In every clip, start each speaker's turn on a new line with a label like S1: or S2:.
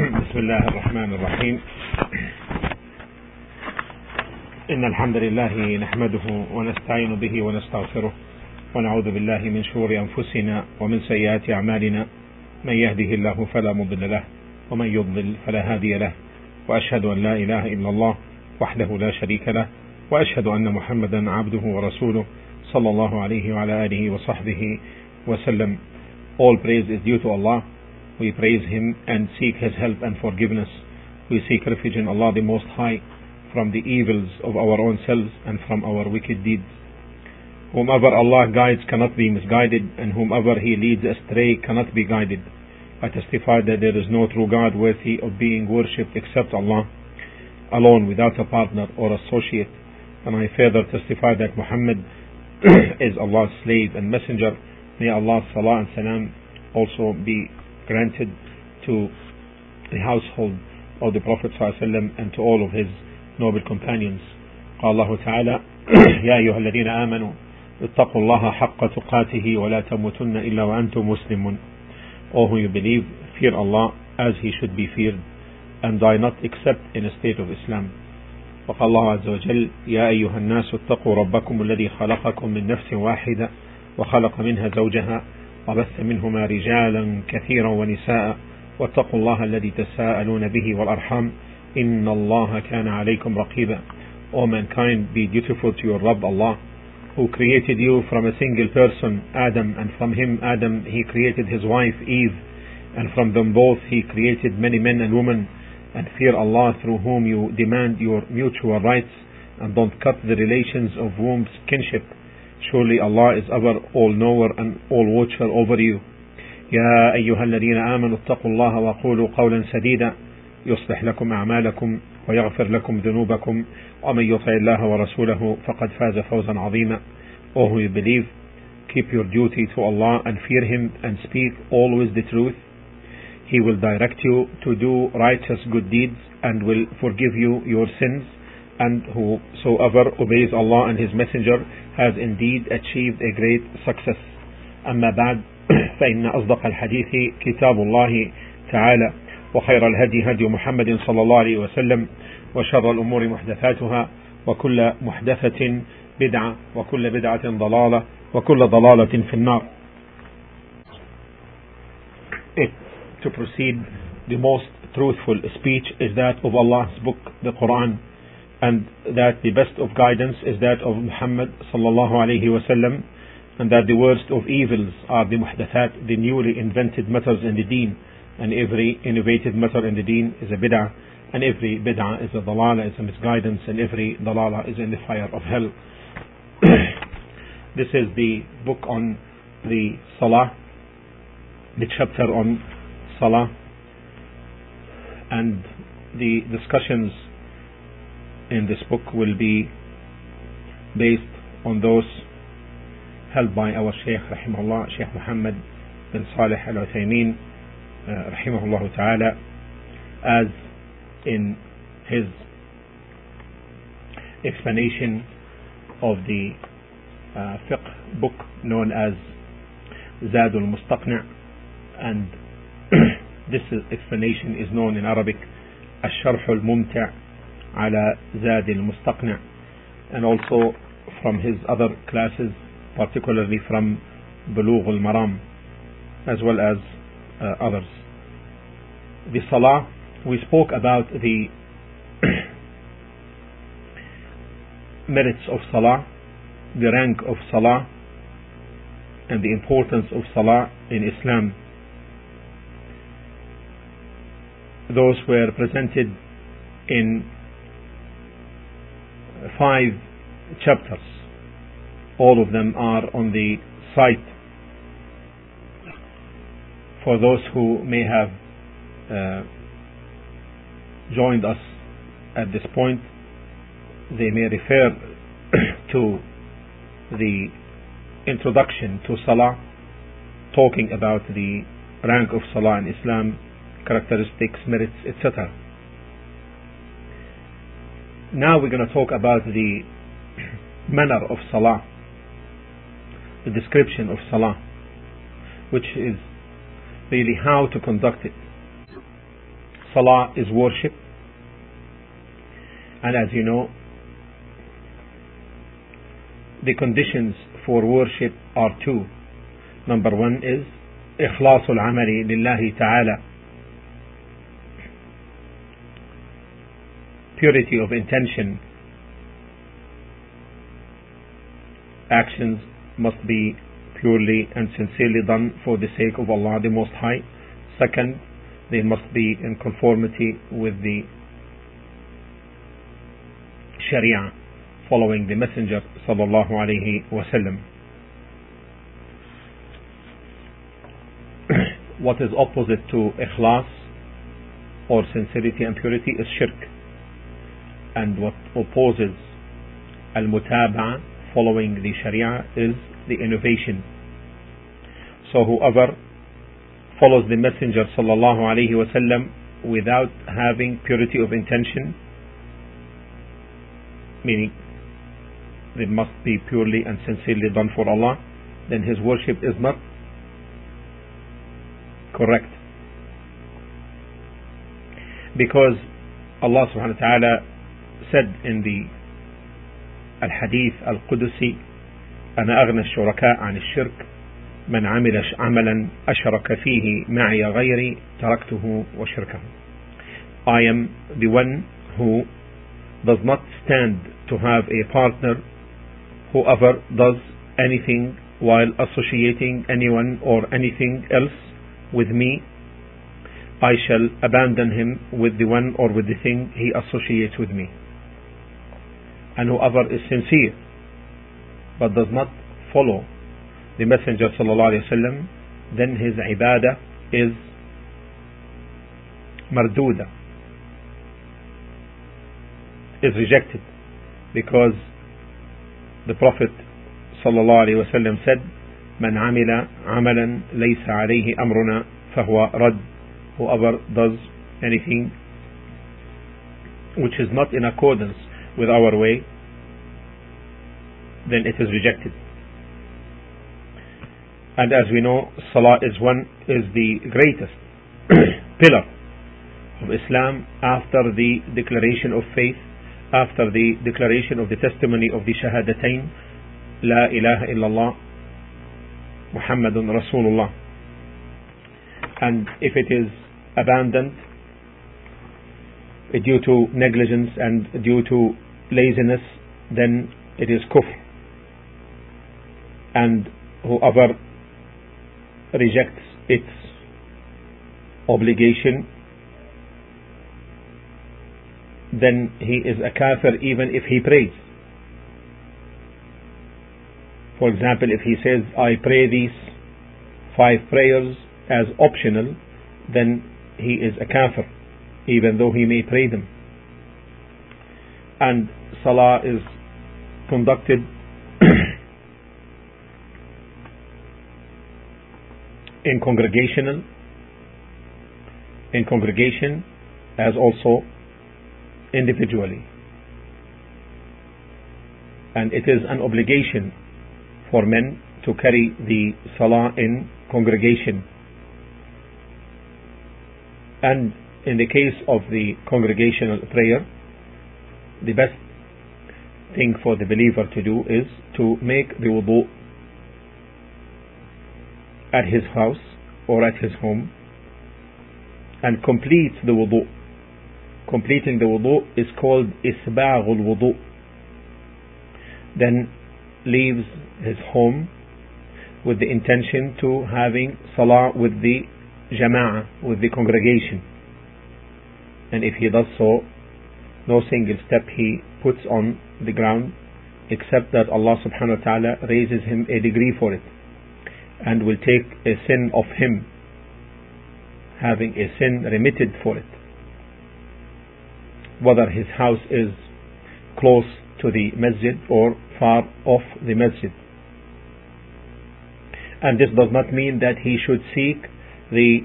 S1: بسم الله الرحمن الرحيم. إن الحمد لله نحمده ونستعين به ونستغفره ونعوذ بالله من شرور أنفسنا ومن سيئات أعمالنا. من يهده الله فلا مضل له ومن يضلل فلا هادي له. وأشهد أن لا إله إلا الله وحده لا شريك له. وأشهد أن محمدا عبده ورسوله صلى الله عليه وعلى آله وصحبه وسلم. All praise is due to Allah. We praise Him and seek His help and forgiveness. We seek refuge in Allah the Most High from the evils of our own selves and from our wicked deeds. Whomever Allah guides cannot be misguided, and whomever He leads astray cannot be guided. I testify that there is no true God worthy of being worshipped except Allah, alone without a partner or associate. And I further testify that Muhammad is Allah's slave and messenger. May Allah's salah and salam also be granted to the household of the Prophet ﷺ and to all of his noble companions. قال الله تعالى يا أيها الذين آمنوا اتقوا الله حق تقاته ولا تموتن إلا وأنتم مسلمون All who you believe, fear Allah as he should be feared and die not except in a state of Islam. وقال الله عز وجل يا أيها الناس اتقوا ربكم الذي خلقكم من نفس واحدة وخلق منها زوجها وبث منهما رجالا كثيرا ونساء واتقوا الله الذي تساءلون به والأرحام إن الله كان عليكم رقيبا O mankind be dutiful to your Rabb Allah who created you from a single person Adam and from him Adam he created his wife Eve and from them both he created many men and women and fear Allah through whom you demand your mutual rights and don't cut the relations of womb's kinship Surely Allah is ever all knower and all watcher over you. يا أيها الذين آمنوا اتقوا الله وقولوا قولا سديدا يصلح لكم أعمالكم ويغفر لكم ذنوبكم ومن يطع الله ورسوله فقد فاز فوزا عظيما. O who you believe, keep your duty to Allah and fear Him and speak always the truth. He will direct you to do righteous good deeds and will forgive you your sins And whosoever obeys Allah and His Messenger has indeed achieved a great success. أما بعد فإن أصدق الحديث كتاب الله تعالى وخير الهدي هدي محمد صلى الله عليه وسلم وشر الأمور محدثاتها وكل محدثة بدعة وكل بدعة ضلالة وكل ضلالة في النار. It, to proceed, the most truthful speech is that of Allah's book, the Quran, and that the best of guidance is that of Muhammad sallallahu alayhi wasallam, and that the worst of evils are the muhdathat, the newly invented matters in the deen, and every innovative matter in the deen is a bid'ah, and every bid'ah is a dalala, is a misguidance, and every dalala is in the fire of hell. this is the book on the salah, the chapter on salah, and the discussions in this book will be based on those held by our Shaykh rahimahullah, Shaykh Muhammad bin Salih al Uthaymeen uh, rahimahullah ta'ala as in his explanation of the uh, fiqh book known as Zadul Mustaqni' and this explanation is known in Arabic as Sharh al-Mumti' على زاد المستقنع and also from his other classes particularly from بلوغ المرام as well as uh, others the salah we spoke about the merits of salah the rank of salah and the importance of salah in Islam those were presented in five chapters. All of them are on the site for those who may have uh, joined us at this point. They may refer to the introduction to Salah, talking about the rank of Salah in Islam, characteristics, merits, etc. Now we're going to talk about the manner of Salah, the description of Salah, which is really how to conduct it. Salah is worship. And as you know, the conditions for worship are two. Number one is إخلاص العمل لله تعالى purity of intention. Actions must be purely and sincerely done for the sake of Allah the Most High. Second they must be in conformity with the Sharia following the Messenger sallallahu alaihi wasallam what is opposite to ikhlas or sincerity and purity is shirk and what opposes al-mutaba'a following the sharia is the innovation. So whoever follows the messenger sallallahu alaihi wasallam without having purity of intention meaning it must be purely and sincerely done for Allah then his worship is not correct. Because Allah subhanahu wa ta'ala said in the الحديث القدسي أنا أغنى الشركاء عن الشرك من عمل عملا أشرك فيه معي غيري تركته وشركه I am the one who does not stand to have a partner whoever does anything while associating anyone or anything else with me, I shall abandon him with the one or with the thing he associates with me. And whoever is sincere but does not follow the Messenger sallallahu then his ibadah is marduda, is rejected because the Prophet sallallahu said من عمل عملا ليس عليه أمرنا فهو رد whoever does anything which is not in accordance with our way then it is rejected and as we know salah is one is the greatest pillar of Islam after the declaration of faith after the declaration of the testimony of the shahadatain la ilaha illallah Muhammadun Rasulullah. And if it is abandoned due to negligence and due to laziness, then it is kufr. And whoever rejects its obligation, then he is a kafir even if he prays. For example, if he says, I pray these five prayers as optional, then he is a kafir, even though he may pray them. And salah is conducted in congregational, in congregation as also individually. And it is an obligation for men to carry the salah in congregation. And in the case of the congregational prayer, the best thing for the believer to do is to make the wudu at his house or at his home and completes the wudu. Completing the wudu is called isba'ul wudu. Then leaves his home with the intention to having salah with the jama'ah, with the congregation. And if he does so, no single step he puts on the ground except that Allah subhanahu wa ta'ala raises him a degree for it and will take a sin of him having a sin remitted for it whether his house is close to the masjid or far off the masjid. And this does not mean that he should seek the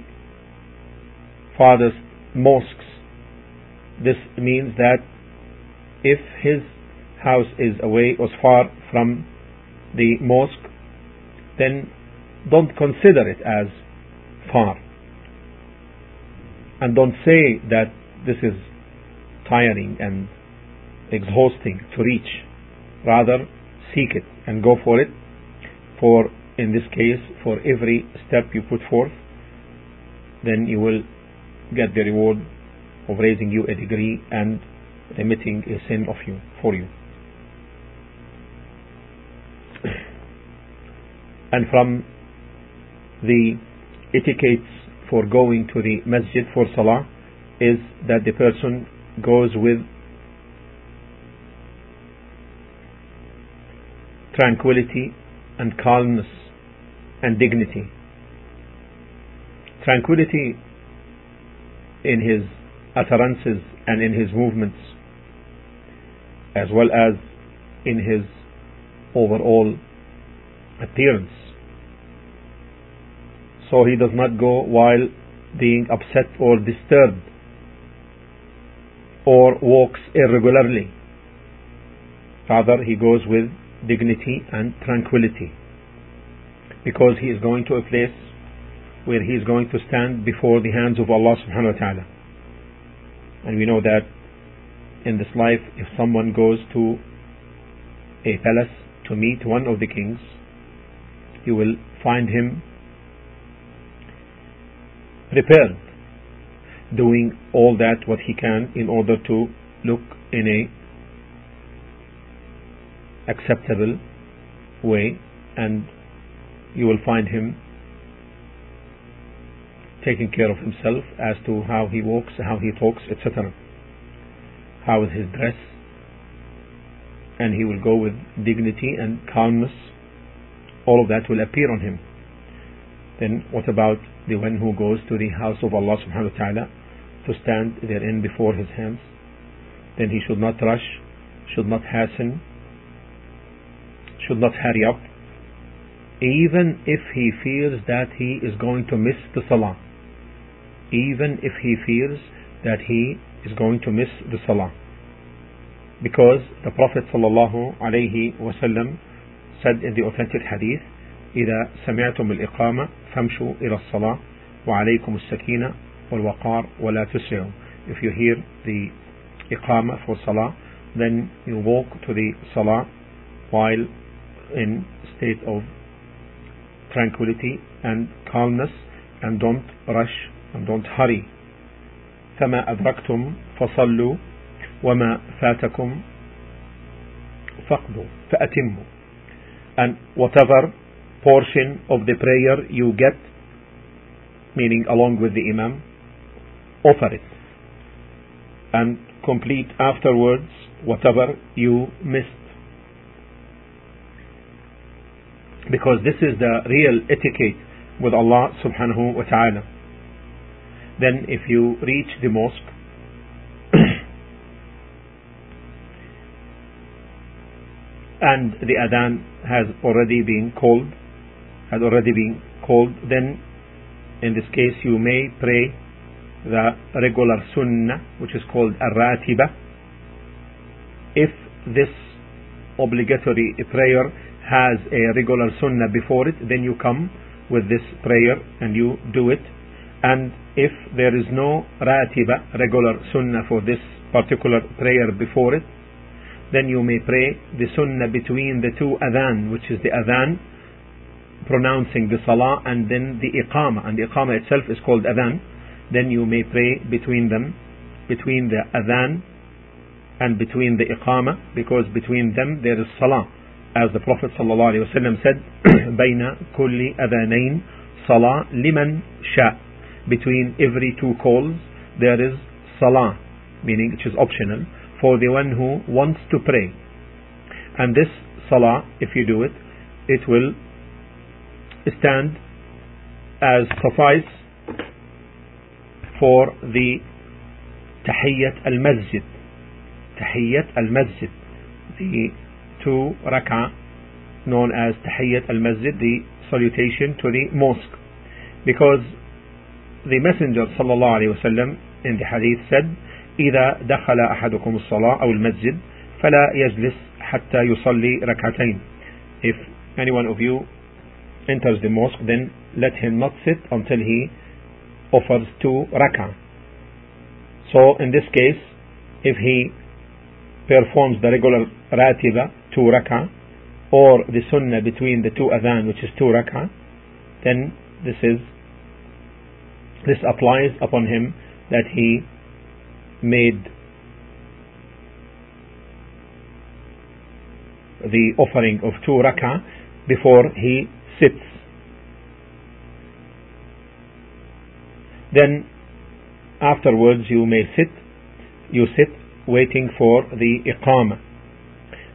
S1: farthest mosques. This means that if his house is away or far from the mosque, then don't consider it as far. And don't say that this is tiring and exhausting to reach. Rather, seek it and go for it. For, in this case, for every step you put forth, then you will get the reward of raising you a degree and remitting a sin of you for you. and from the etiquettes for going to the masjid for salah is that the person goes with tranquility and calmness and dignity. Tranquility in his utterances and in his movements, as well as in his overall appearance. So he does not go while being upset or disturbed or walks irregularly. Rather, he goes with dignity and tranquility because he is going to a place where he is going to stand before the hands of Allah subhanahu wa ta'ala. And we know that in this life, if someone goes to a palace to meet one of the kings, you will find him prepared, doing all that what he can in order to look in a acceptable way and you will find him taking care of himself as to how he walks, how he talks, etc. How is his dress and he will go with dignity and calmness all of that will appear on him. Then what about the one who goes to the house of Allah subhanahu wa ta'ala to stand therein before his hands? Then he should not rush, should not hasten, should not hurry up, even if he fears that he is going to miss the salah. Even if he fears that he is going to miss the salah. Because the Prophet sallallahu alayhi wasallam said in the authentic hadith إذا سمعتم الإقامة فامشوا إلى الصلاة وعليكم السكينة والوقار ولا تسرعوا if you hear the إقامة for salah then you walk to the salah while in state of tranquility and calmness and don't rush and don't hurry فما أدركتم فصلوا وما فاتكم فقدوا فأتموا and whatever portion of the prayer you get, meaning along with the Imam, offer it and complete afterwards whatever you missed. Because this is the real etiquette with Allah subhanahu wa ta'ala. Then if you reach the mosque, and the adhan has already been called, has already been called, then in this case you may pray the regular sunnah, which is called ar-ratiba. If this obligatory prayer has a regular sunnah before it, then you come with this prayer and you do it. And if there is no ratiba, regular sunnah for this particular prayer before it, then you may pray the sunnah between the two adhan, which is the adhan pronouncing the salah and then the iqama, and the iqama itself is called adhan. Then you may pray between them, between the adhan and between the iqama, because between them there is salah. As the Prophet ﷺ said, بين كل أذانين صلاة لمن شاء. Between every two calls there is salah, meaning which is optional for the one who wants to pray. And this salah, if you do it, it will stand as suffice for the tahiyyat al-masjid. Tahiyyat al-masjid. The two rak'ah known as tahiyyat al-masjid, the salutation to the mosque. Because the Messenger sallallahu alayhi wasallam in the hadith said, إذا دخل أحدكم الصلاة أو المسجد فلا يجلس حتى يصلي ركعتين if any one of you enters the mosque then let him not sit until he offers two rak'ah. So in this case, if he performs the regular ratiba, two rak'ah, or the sunnah between the two adhan, which is two rak'ah, then this is this applies upon him that he made the offering of two rak'ah before he sits. Then afterwards you may sit, you sit waiting for the iqamah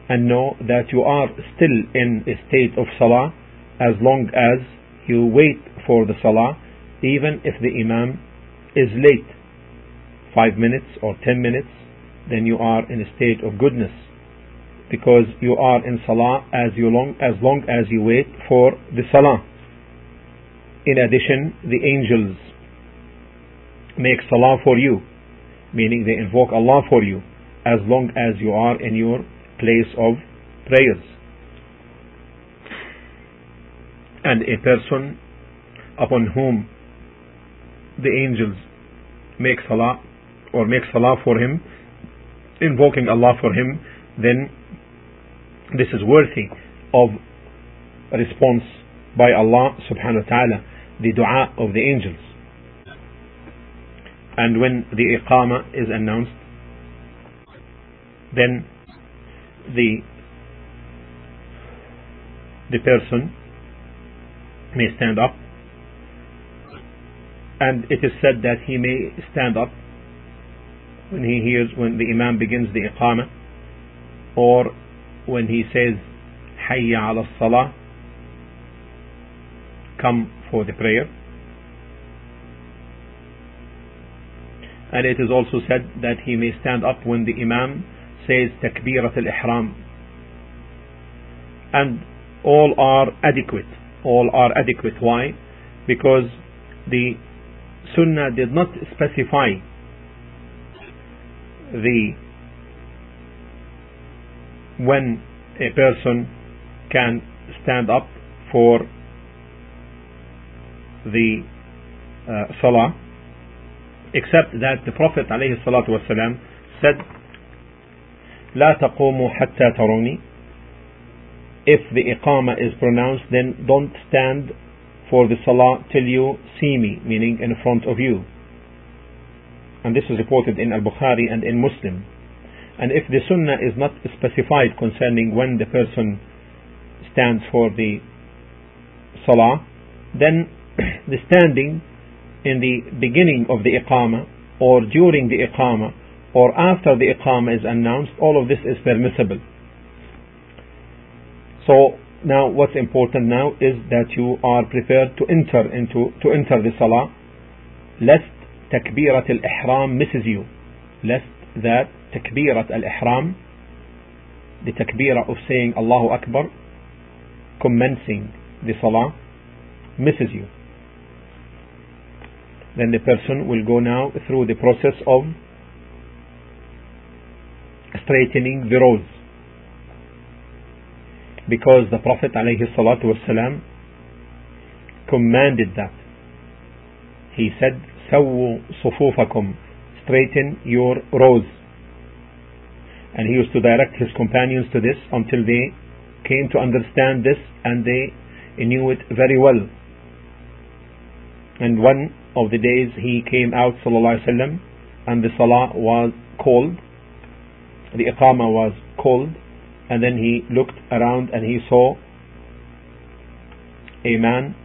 S1: and know that you are still in a state of salah as long as you wait for the salah even if the imam is late five minutes or ten minutes then you are in a state of goodness because you are in salah as you long as long as you wait for the salah. In addition the angels make salah for you meaning they invoke Allah for you as long as you are in your place of prayers. And a person upon whom the angels make salah or make salah for him invoking Allah for him then this is worthy of response by Allah subhanahu wa ta'ala the dua of the angels. And when the iqama is announced then the the person may stand up. And it is said that he may stand up when he hears when the imam begins the iqama or when he says hayya ala salah come for the prayer. And it is also said that he may stand up when the imam says takbirat al-ihram. And all are adequate. All are adequate. Why? Because the sunnah did not specify the when a person can stand up for the uh, salah except that the Prophet ﷺ said لا تقوموا حتى تروني if the iqama is pronounced then don't stand for the salah till you see me meaning in front of you and this is reported in al-Bukhari and in Muslim and if the sunnah is not specified concerning when the person stands for the salah then the standing in the beginning of the iqama or during the iqama or after the iqama is announced all of this is permissible. So now what's important now is that you are prepared to enter into to enter the salah lest takbirat al-ihram misses you lest that al-ihram the takbirah of saying Allahu Akbar commencing the salah misses you then the person will go now through the process of straightening the rows because the Prophet ﷺ commanded that he said سووا صفوفكم straighten your rows And he used to direct his companions to this until they came to understand this and they knew it very well. And one of the days he came out sallallahu alaihi and the salah was called, the iqama was called, and then he looked around and he saw a man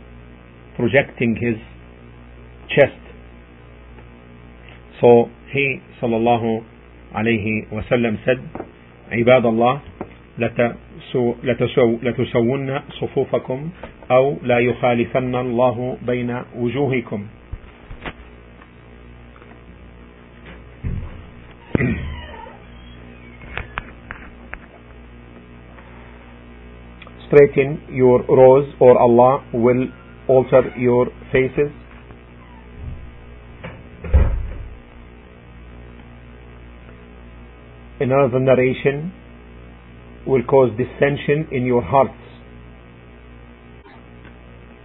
S1: projecting his chest. So he sallallahu عليه وسلم سد عباد الله لتسو لتسون صفوفكم أو لا يخالفن الله بين وجوهكم. Straighten your rows or Allah will alter your faces. Another narration will cause dissension in your hearts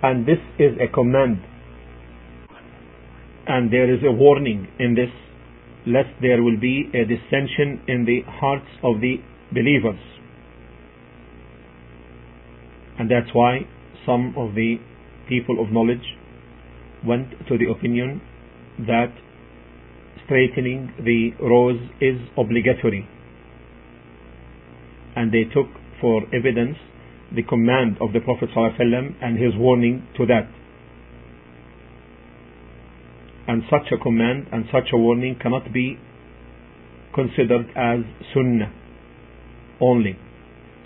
S1: and this is a command and there is a warning in this lest there will be a dissension in the hearts of the believers. And that's why some of the people of knowledge went to the opinion that straightening the rows is obligatory. And they took for evidence the command of the Prophet ﷺ and his warning to that. And such a command and such a warning cannot be considered as sunnah only.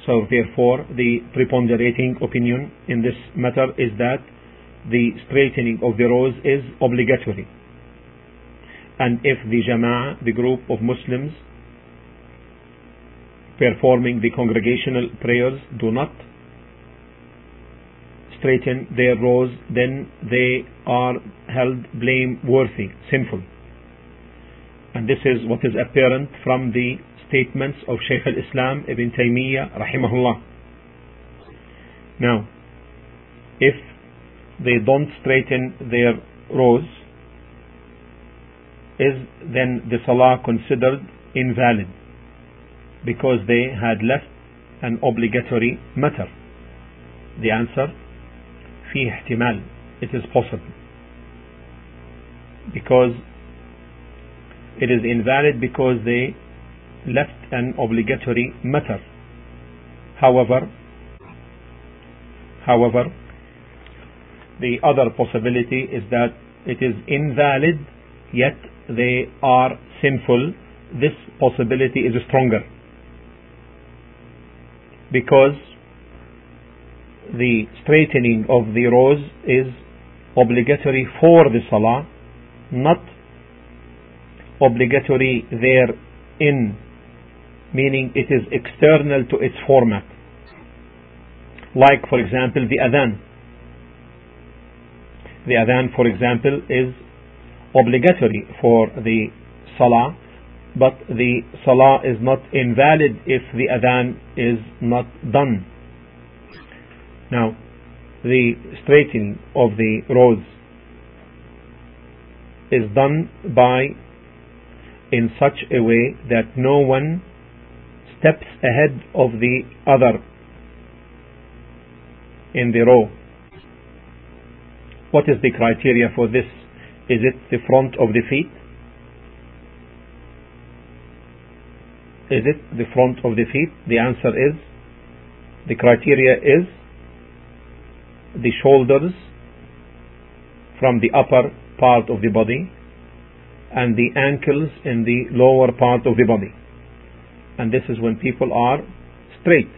S1: So therefore the preponderating opinion in this matter is that the straightening of the rows is obligatory. And if the jama'ah, the group of Muslims performing the congregational prayers do not straighten their rows, then they are held blameworthy, sinful. And this is what is apparent from the statements of Shaykh al-Islam Ibn Taymiyyah rahimahullah. Now, if they don't straighten their rows, is then the salah considered invalid because they had left an obligatory matter? The answer, فيه احتمال. It is possible. Because it is invalid because they left an obligatory matter. However, however, the other possibility is that it is invalid yet they are sinful. This possibility is stronger because the straightening of the rows is obligatory for the salah, not obligatory therein meaning it is external to its format. Like, for example, the adhan. The adhan, for example, is obligatory for the salah, but the salah is not invalid if the adhan is not done. Now, the straightening of the rows is done by in such a way that no one steps ahead of the other in the row. What is the criteria for this? Is it the front of the feet? Is it the front of the feet? The answer is the criteria is the shoulders from the upper part of the body and the ankles in the lower part of the body and this is when people are straight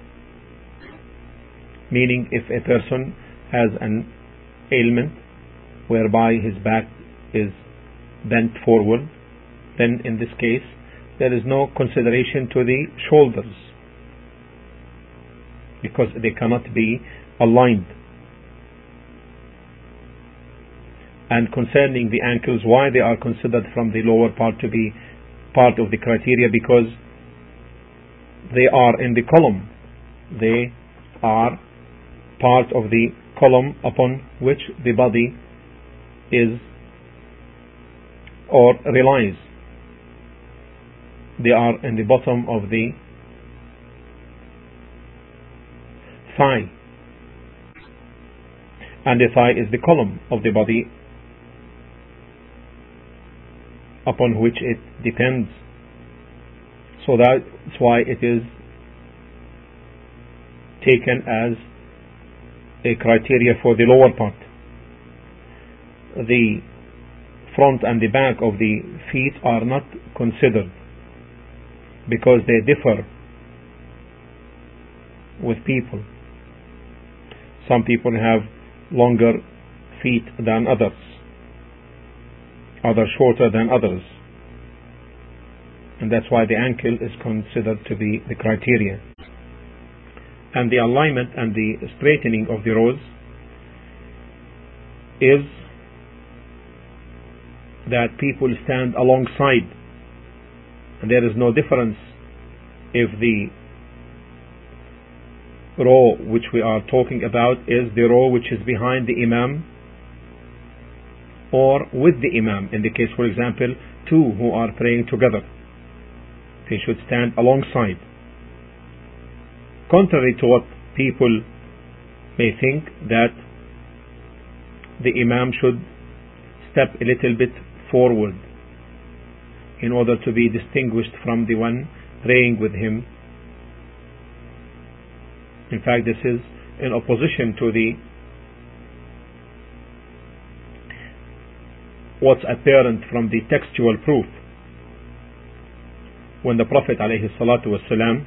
S1: meaning if a person has an ailment whereby his back is bent forward then in this case there is no consideration to the shoulders because they cannot be aligned and concerning the ankles why they are considered from the lower part to be part of the criteria because they are in the column. They are part of the column upon which the body is or relies. They are in the bottom of the thigh. And the thigh is the column of the body upon which it depends so that's why it is taken as a criteria for the lower part. The front and the back of the feet are not considered because they differ with people. Some people have longer feet than others, others shorter than others and that's why the ankle is considered to be the criteria. And the alignment and the straightening of the rows is that people stand alongside and there is no difference if the row which we are talking about is the row which is behind the imam or with the imam in the case for example two who are praying together. They should stand alongside. Contrary to what people may think that the Imam should step a little bit forward in order to be distinguished from the one praying with him. In fact, this is in opposition to the what's apparent from the textual proof. When the Prophet ﷺ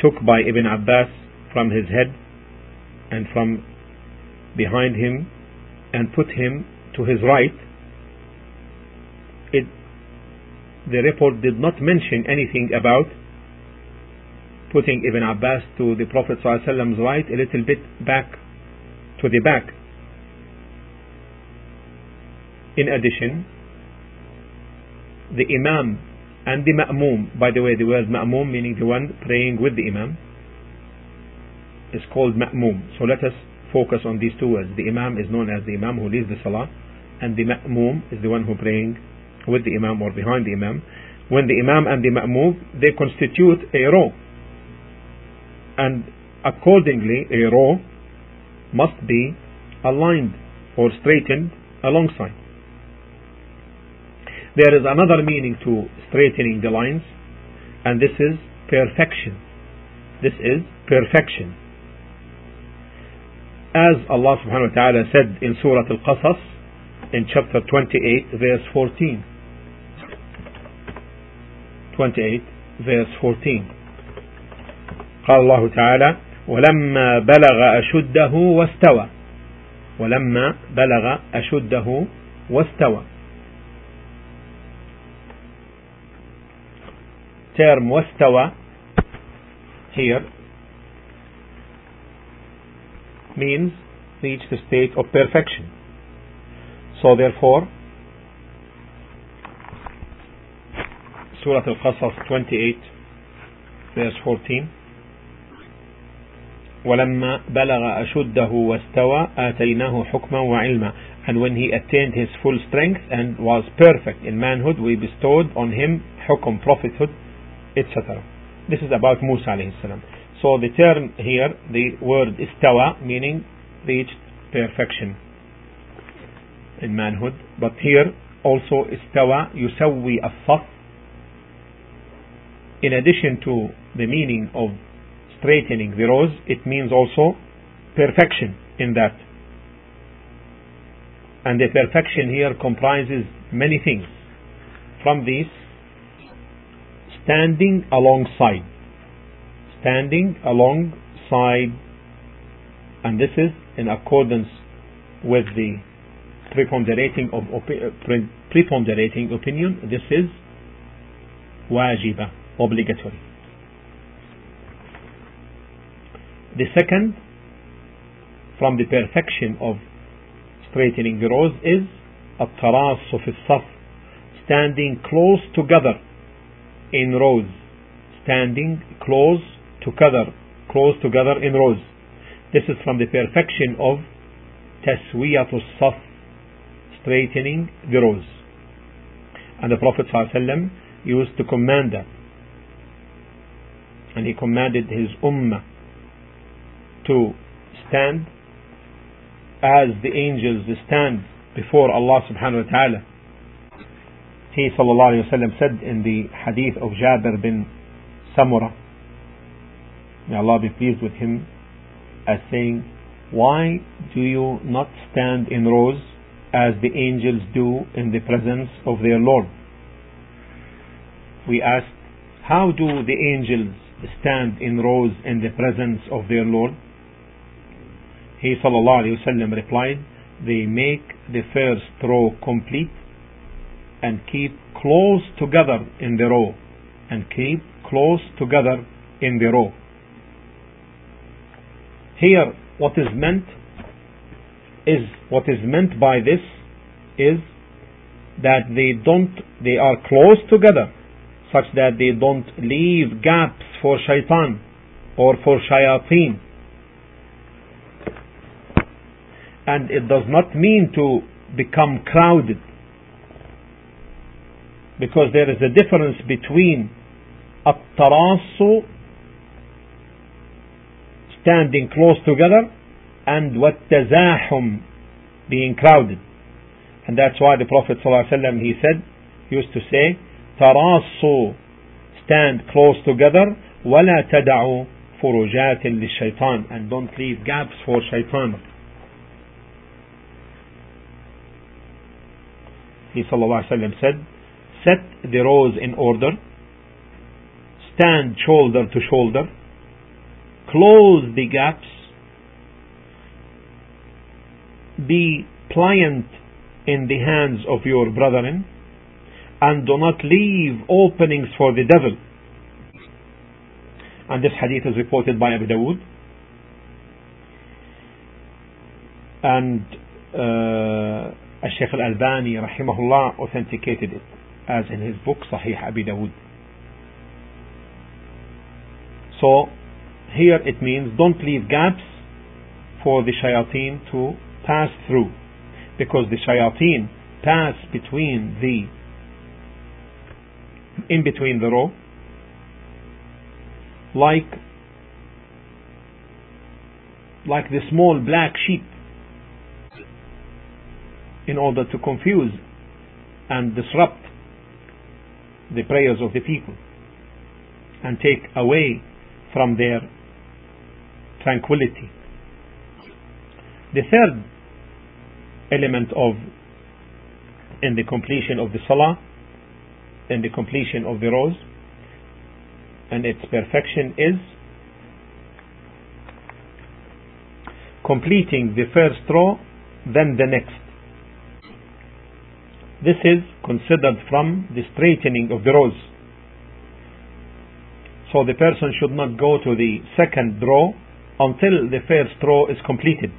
S1: took by Ibn Abbas from his head and from behind him and put him to his right, the report did not mention anything about putting Ibn Abbas to the Prophet ﷺ's right a little bit back to the back. In addition, the Imam and the Ma'mum, by the way, the word Ma'mum meaning the one praying with the Imam, is called Ma'mum. So let us focus on these two words. The Imam is known as the Imam who leads the Salah, and the Ma'mum is the one who praying with the Imam or behind the Imam. When the Imam and the Ma'mum, they constitute a row. And accordingly, a row must be aligned or straightened alongside. There is another meaning to straightening the lines, and this is perfection. This is perfection. As Allah subhanahu wa ta'ala said in Surah Al-Qasas, in chapter 28, verse 14. 28, verse 14. قال الله تعالى ولما بلغ أشده واستوى ولما بلغ أشده واستوى term واستوى here means reach the state of perfection. So therefore, Surah Al-Qasas 28 verse 14 ولما بلغ أشده واستوى آتيناه حكما وعلما and when he attained his full strength and was perfect in manhood we bestowed on him حكم prophethood etc. This is about Musa alayhi salam. So the term here, the word istawa, meaning reached perfection in manhood. But here also istawa yusawi as In addition to the meaning of straightening the rows, it means also perfection in that. And the perfection here comprises many things. From these, standing alongside. Standing alongside, and this is in accordance with the preponderating of opi- preponderating opinion. This is wajiba, obligatory. The second, from the perfection of straightening the rows, is التراص في الصف standing close together in rows, standing close together, close together in rows. This is from the perfection of taswiyatul saf, straightening the rows. And the Prophet ﷺ used to command that. And he commanded his ummah to stand as the angels stand before Allah subhanahu wa ta'ala he sallallahu alayhi said in the hadith of Jabir bin Samura, may Allah be pleased with him, as saying, Why do you not stand in rows as the angels do in the presence of their Lord? We asked, How do the angels stand in rows in the presence of their Lord? He wasallam replied, They make the first row complete and keep close together in the row and keep close together in the row here what is meant is what is meant by this is that they don't they are close together such that they don't leave gaps for shaitan or for shayateen and it does not mean to become crowded because there is a difference between التراص standing close together and والتزاحم being crowded and that's why the Prophet ﷺ he said used to say تراصوا stand close together ولا تدعوا فرجات للشيطان and don't leave gaps for shaitan he ﷺ said set the rows in order stand shoulder to shoulder close the gaps be pliant in the hands of your brethren and do not leave openings for the devil. And this hadith is reported by Abu Dawood. And uh, Shaykh al-Albani rahimahullah authenticated it as in his book Sahih Abu Dawood. So here it means don't leave gaps for the shayateen to pass through because the shayateen pass between the in between the row like like the small black sheep in order to confuse and disrupt the prayers of the people and take away from their tranquility. The third element of in the completion of the salah in the completion of the rows and its perfection is completing the first row then the next. This is considered from the straightening of the rows so the person should not go to the second row until the first row is completed.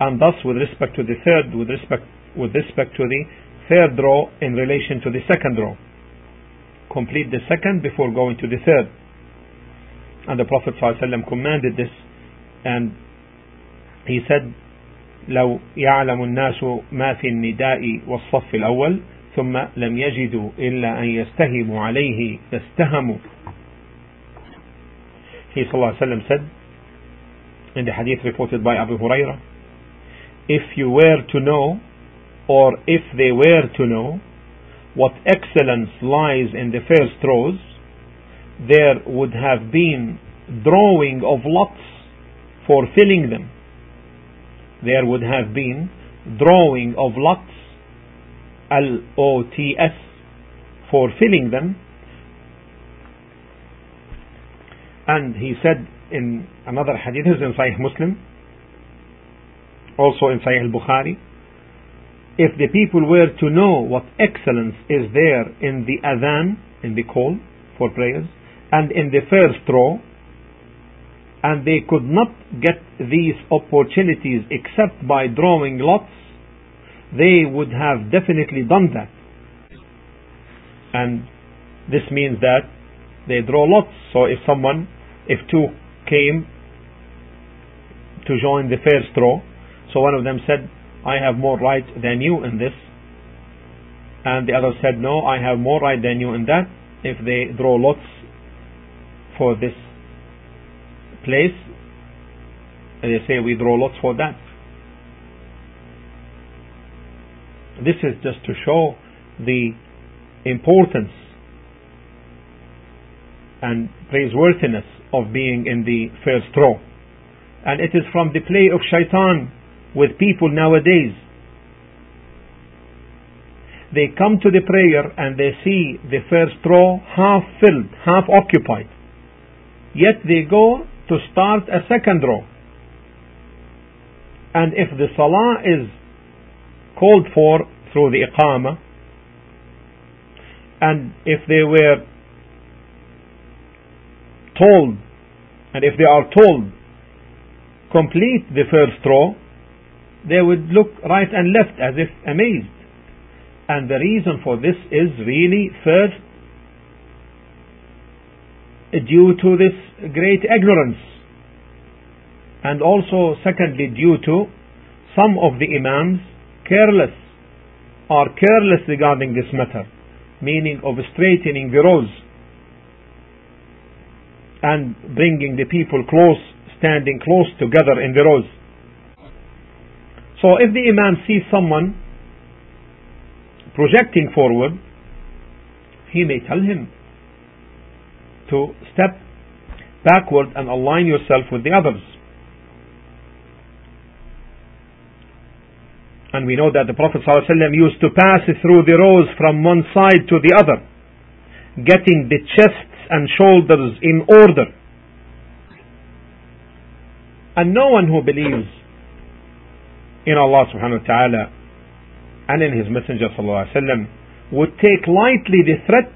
S1: And thus with respect to the third with respect with respect to the third row in relation to the second row. Complete the second before going to the third. And the Prophet ﷺ commanded this and he said لو يعلم الناس ما في النداء والصف الأول ثم لم يجدوا إلا أن يستهموا عليه لاستهموا He ﷺ said in the hadith reported by Abu Hurairah if you were to know or if they were to know what excellence lies in the first rows, there would have been drawing of lots for filling them. There would have been drawing of lots, L-O-T-S, for filling them. And he said in another hadith, in Sahih Muslim, also in Sahih al-Bukhari, if the people were to know what excellence is there in the adhan, in the call for prayers, and in the first row, and they could not get these opportunities except by drawing lots, they would have definitely done that. And this means that they draw lots. So if someone, if two came to join the first row, so one of them said, I have more right than you in this. And the other said, No, I have more right than you in that. If they draw lots for this place, they say we draw lots for that. This is just to show the importance and praiseworthiness of being in the first row. And it is from the play of shaitan with people nowadays. They come to the prayer and they see the first row half filled, half occupied. Yet they go to start a second row. And if the salah is called for through the iqamah, and if they were told, and if they are told, complete the first row, they would look right and left as if amazed. And the reason for this is really first due to this great ignorance and also secondly due to some of the imams careless are careless regarding this matter meaning of straightening the rows and bringing the people close, standing close together in the rows. So if the Imam sees someone projecting forward, he may tell him to step backward and align yourself with the others. And we know that the Prophet ﷺ used to pass through the rows from one side to the other, getting the chests and shoulders in order. And no one who believes in Allah subhanahu wa ta'ala and in His Messenger sallallahu alaihi wasallam would take lightly the threat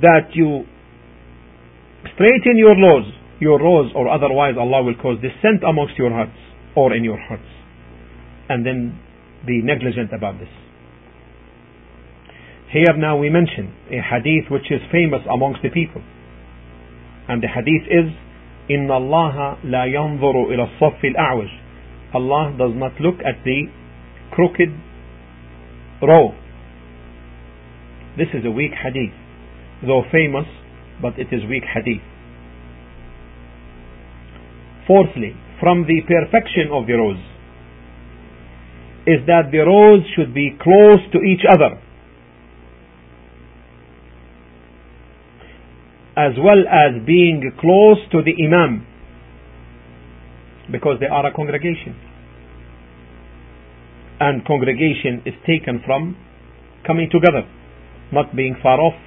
S1: that you straighten your laws, your laws, or otherwise Allah will cause dissent amongst your hearts or in your hearts and then be negligent about this. Here now we mention a hadith which is famous amongst the people. And the hadith is, إِنَّ اللَّهَ لَا يَنظُرُ إِلَى الصَّفِّ الْأَعْوَجِ Allah does not look at the crooked row. This is a weak hadith, though famous, but it is weak hadith. Fourthly, from the perfection of the rows, is that the rows should be close to each other as well as being close to the imam because they are a congregation and congregation is taken from coming together not being far off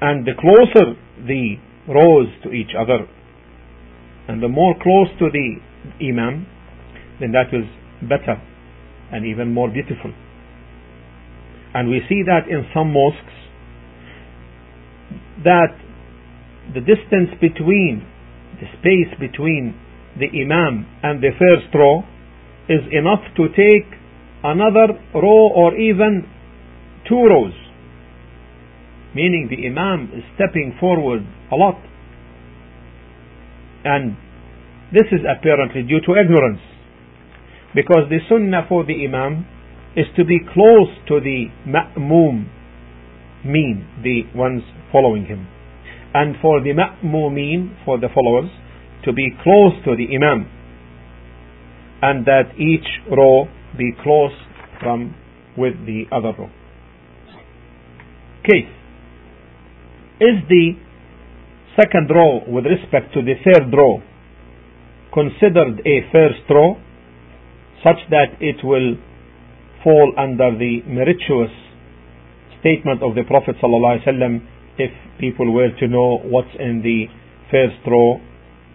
S1: and the closer the rows to each other and the more close to the imam then that was better and even more beautiful. And we see that in some mosques that the distance between the space between the imam and the first row is enough to take another row or even two rows meaning the imam is stepping forward a lot and this is apparently due to ignorance because the sunnah for the imam is to be close to the ma'mum, mean, the ones following him. And for the ma'mumin, for the followers, to be close to the imam. And that each row be close from with the other row. Case. Is the second row with respect to the third row considered a first row such that it will fall under the meritorious statement of the Prophet ﷺ if people were to know what's in the first row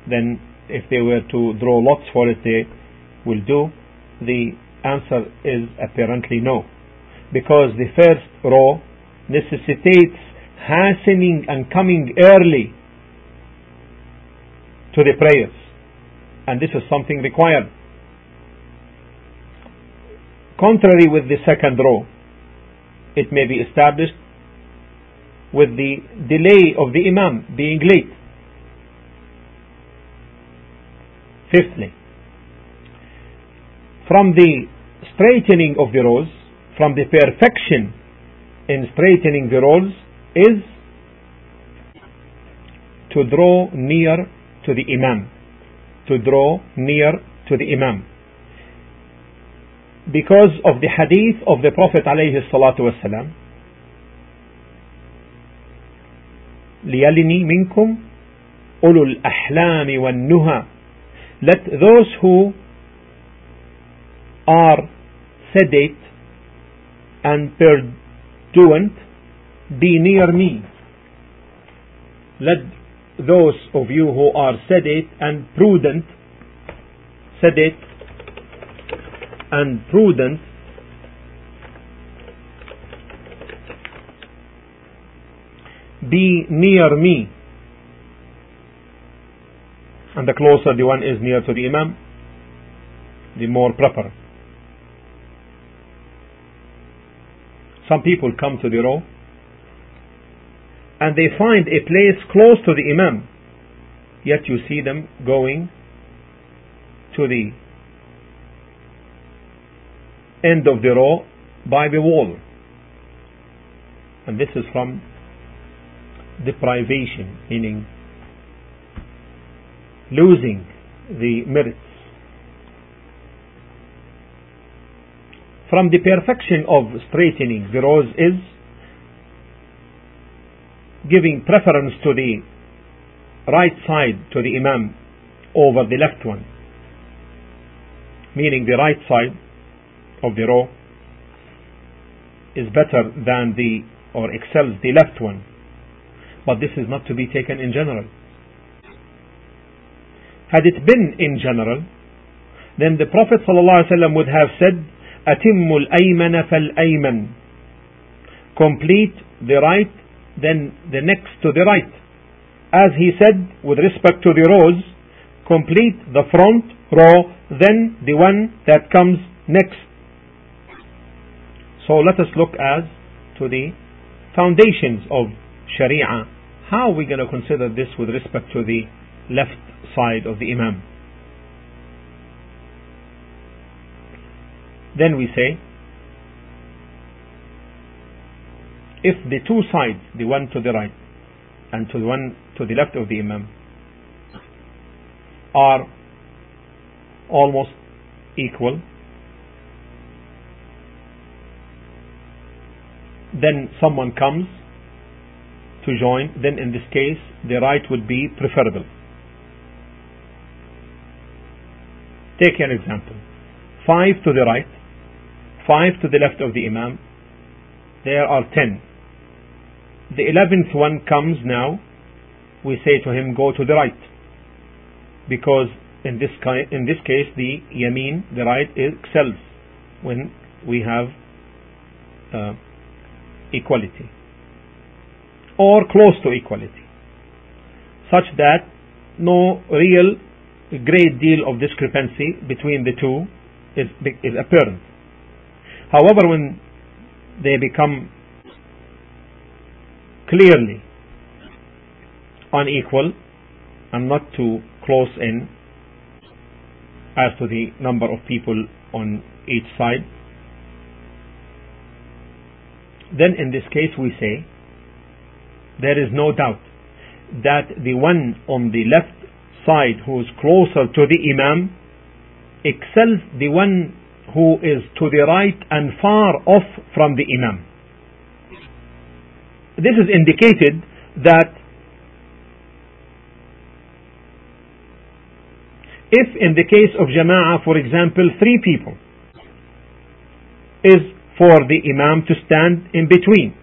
S1: then if they were to draw lots for it they will do the answer is apparently no because the first row necessitates hastening and coming early to the prayers and this is something required contrary with the second row. It may be established with the delay of the Imam being late. Fifthly, from the straightening of the rows, from the perfection in straightening the rows, is to draw near to the Imam. To draw near to the Imam because of the hadith of the Prophet عليه الصلاة والسلام ليلني منكم أولو الأحلام والنهى let those who are sedate and pursuant be near me. Let those of you who are sedate and prudent sedate and prudent be near me. And the closer the one is near to the imam the more proper some people come to the row and they find a place close to the imam yet you see them going to the end of the row by the wall. And this is from deprivation, meaning losing the merits. From the perfection of straightening the rows is giving preference to the right side to the Imam over the left one, meaning the right side of the row is better than the or excels the left one. But this is not to be taken in general. Had it been in general, then the Prophet ﷺ would have said, أتم الأيمن فالأيمن Complete the right, then the next to the right. As he said, with respect to the rows, complete the front row, then the one that comes next. So let us look as to the foundations of Sharia. How are we going to consider this with respect to the left side of the Imam? Then we say, if the two sides, the one to the right and to the one to the left of the Imam, are almost equal, then someone comes to join, then in this case the right would be preferable. Take an example. Five to the right, five to the left of the Imam, there are ten. The eleventh one comes now, we say to him, go to the right. Because in this, in this case, the Yameen, the right, excels when we have uh, equality or close to equality such that no real great deal of discrepancy between the two is, is apparent. However, when they become clearly unequal and not too close in as to the number of people on each side, then in this case we say there is no doubt that the one on the left side who is closer to the Imam excels the one who is to the right and far off from the Imam. This is indicated that if in the case of Jama'ah, for example, three people is for the Imam to stand in between.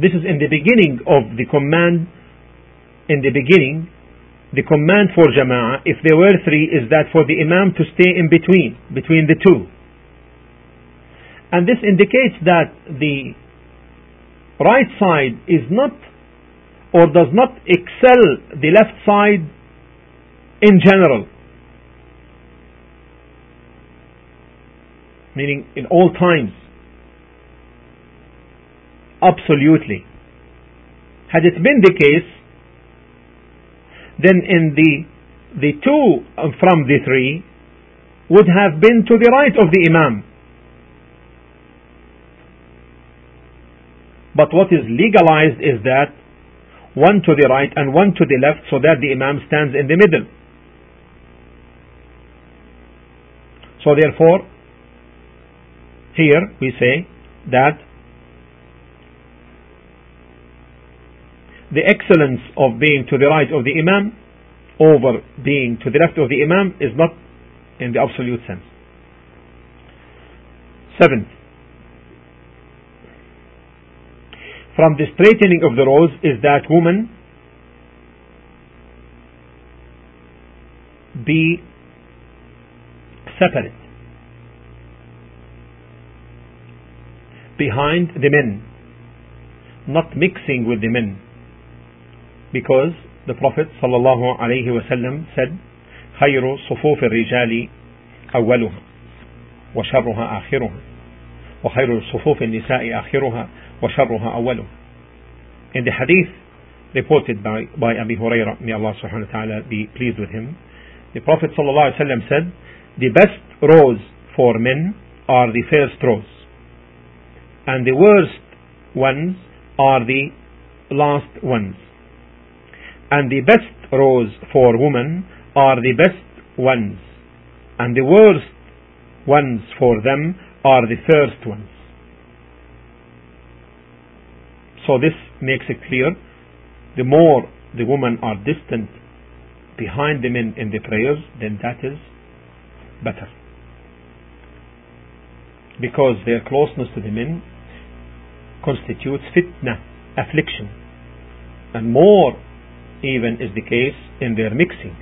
S1: This is in the beginning of the command, in the beginning, the command for Jama'ah, if there were three, is that for the Imam to stay in between, between the two. And this indicates that the right side is not or does not excel the left side in general. meaning in all times. Absolutely. Had it been the case, then in the the two um, from the three would have been to the right of the Imam. But what is legalized is that one to the right and one to the left so that the Imam stands in the middle. So therefore, here we say that the excellence of being to the right of the Imam over being to the left of the Imam is not in the absolute sense. Seventh, from the straightening of the rows is that woman be separate behind the men, not mixing with the men Because the Prophet sallallahu alaihi wasallam said, خير صفوف الرجال أولها وشرها آخرها وخير صفوف النساء آخرها وشرها أولها. In the hadith reported by, by Abu Hurairah, may Allah subhanahu wa ta'ala be pleased with him, the Prophet sallallahu alaihi wasallam said, the best rows for men are the first rows, and the worst ones are the last ones, and the best rows for women are the best ones, and the worst ones for them are the first ones. So this makes it clear the more the women are distant behind the men in the prayers, then that is better. Because their closeness to the men constitutes fitna, affliction. And more even is the case in their mixing.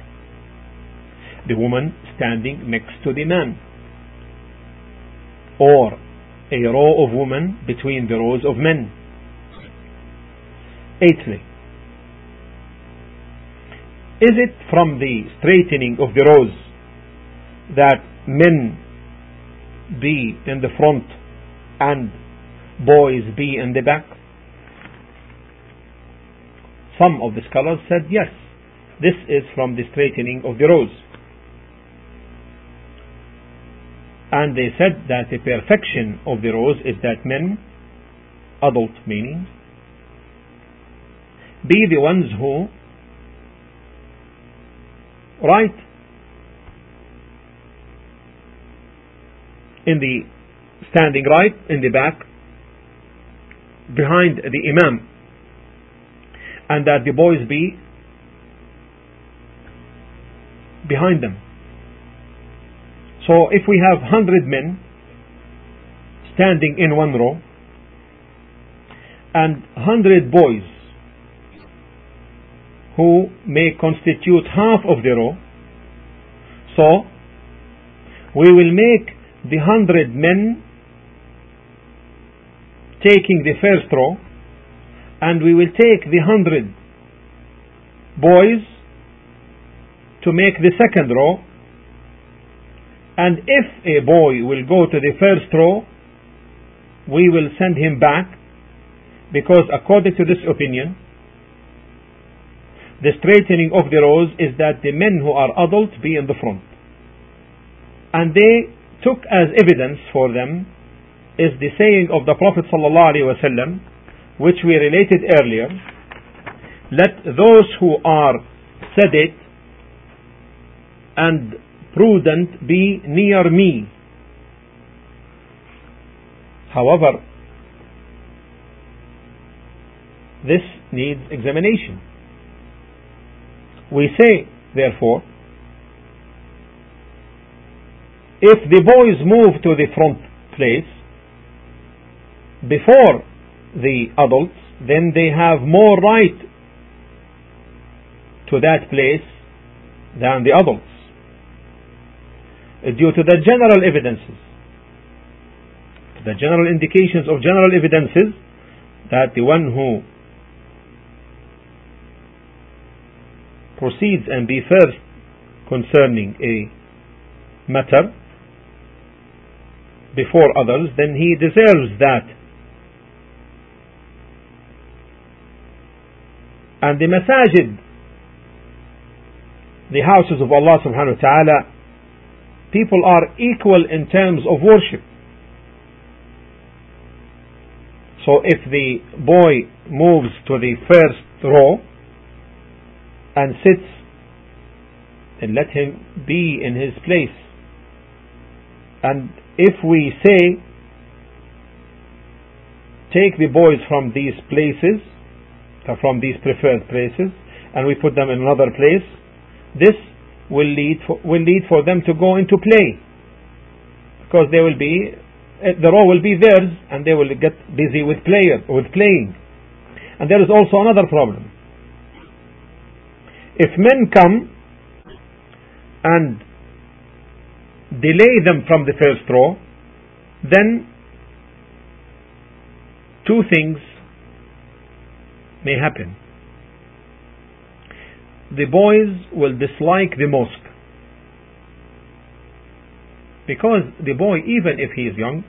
S1: The woman standing next to the man. Or a row of women between the rows of men. Eighthly, is it from the straightening of the rows that men be in the front and boys be in the back? Some of the scholars said yes, this is from the straightening of the rows. And they said that the perfection of the rows is that men, adult meaning, be the ones who write in the standing right in the back behind the imam and that the boys be behind them so if we have 100 men standing in one row and 100 boys who may constitute half of the row. So, we will make the hundred men taking the first row, and we will take the hundred boys to make the second row, and if a boy will go to the first row, we will send him back, because according to this opinion, the straightening of the rows is that the men who are adult be in the front. And they took as evidence for them is the saying of the Prophet ﷺ, which we related earlier, let those who are sedate and prudent be near me. However, this needs examination. We say, therefore, if the boys move to the front place before the adults, then they have more right to that place than the adults uh, due to the general evidences the general indications of general evidences that the one who proceeds and be first concerning a matter before others, then he deserves that. And the masajid, the houses of Allah subhanahu wa ta'ala, people are equal in terms of worship. So if the boy moves to the first row, and sits, then let him be in his place. And if we say, take the boys from these places, from these preferred places, and we put them in another place, this will lead for, will lead for them to go into play, because they will be eh, the row will be theirs, and they will get busy with player with playing. And there is also another problem. If men come and delay them from the first row, then two things may happen. The boys will dislike the mosque because the boy, even if he is young,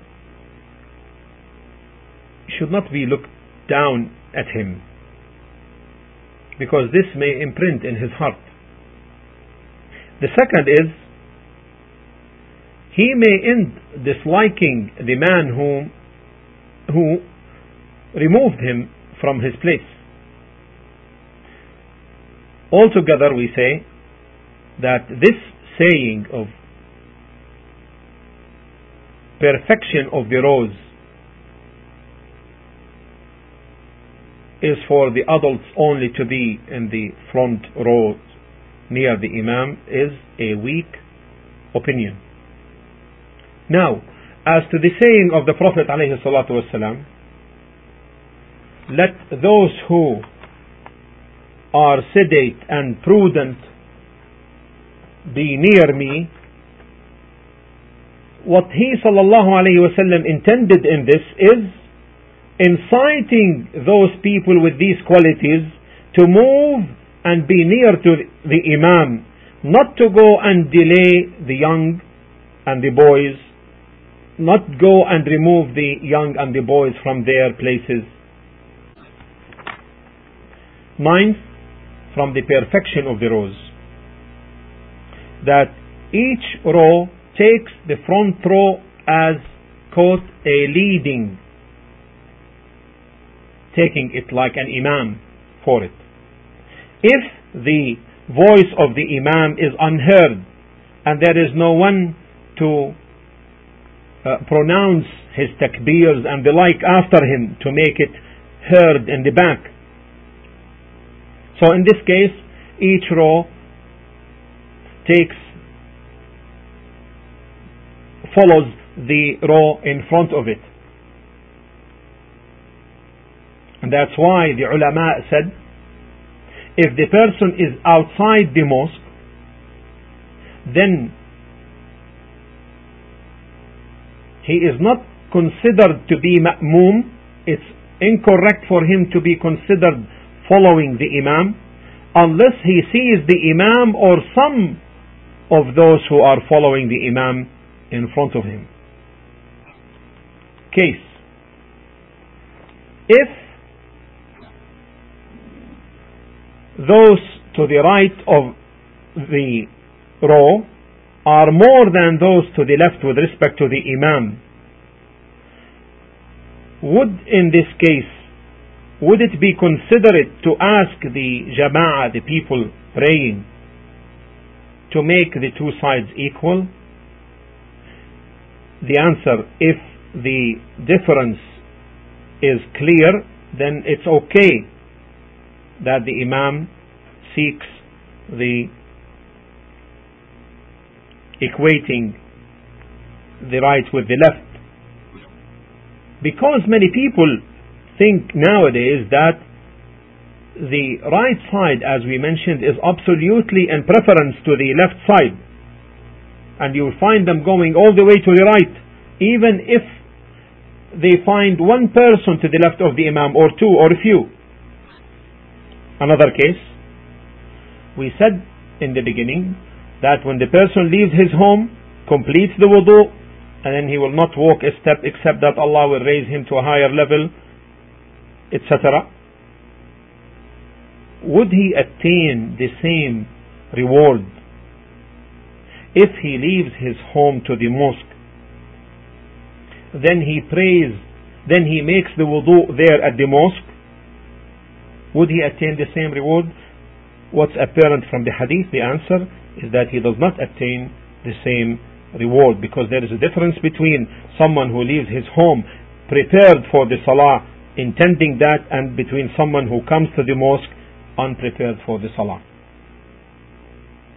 S1: should not be looked down at him because this may imprint in his heart. The second is he may end disliking the man whom, who removed him from his place. Altogether, we say that this saying of perfection of the rows is for the adults only to be in the front row near the Imam is a weak opinion. Now, as to the saying of the Prophet ﷺ, let those who are sedate and prudent be near me. What he ﷺ intended in this is inciting those people with these qualities to move and be near to the Imam, not to go and delay the young and the boys, not go and remove the young and the boys from their places. Ninth, from the perfection of the rows, that each row takes the front row as quote a leading, taking it like an imam for it. If the voice of the imam is unheard and there is no one to uh, pronounce his takbirs and the like after him to make it heard in the back, so in this case, each row takes follows the row in front of it. And that's why the ulama said if the person is outside the mosque, then he is not considered to be ma'mum. It's incorrect for him to be considered following the Imam unless he sees the Imam or some of those who are following the Imam in front of him. Case. If those to the right of the row are more than those to the left with respect to the Imam, would in this case would it be considerate to ask the jama'ah, the people praying, to make the two sides equal? The answer, if the difference is clear, then it's okay that the Imam seeks the equating the right with the left. Because many people think nowadays that the right side, as we mentioned, is absolutely in preference to the left side. And you'll find them going all the way to the right, even if they find one person to the left of the Imam, or two, or a few. Another case, we said in the beginning that when the person leaves his home, completes the wudu, and then he will not walk a step except that Allah will raise him to a higher level etc. Would he attain the same reward if he leaves his home to the mosque? Then he prays, then he makes the wudu there at the mosque. Would he attain the same reward? What's apparent from the hadith, the answer is that he does not attain the same reward because there is a difference between someone who leaves his home prepared for the salah intending that and between someone who comes to the mosque unprepared for the salah.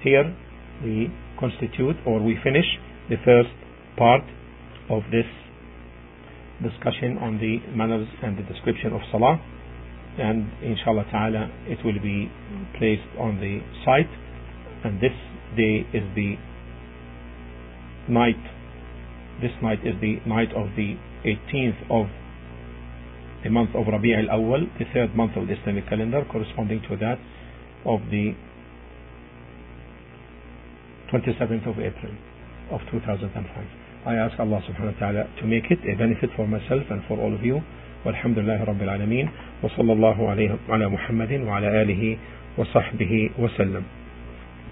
S1: Here we constitute or we finish the first part of this discussion on the manners and the description of salah and inshallah ta'ala it will be placed on the site and this day is the night this night is the night of the 18th of the month of Rabi' al-Awwal, the third month of the Islamic calendar, corresponding to that of the 27th of April of 2005. I ask Allah subhanahu wa ta'ala to make it a benefit for myself and for all of you. والحمد لله رب العالمين وصلى الله عليه على محمد وعلى آله وصحبه وسلم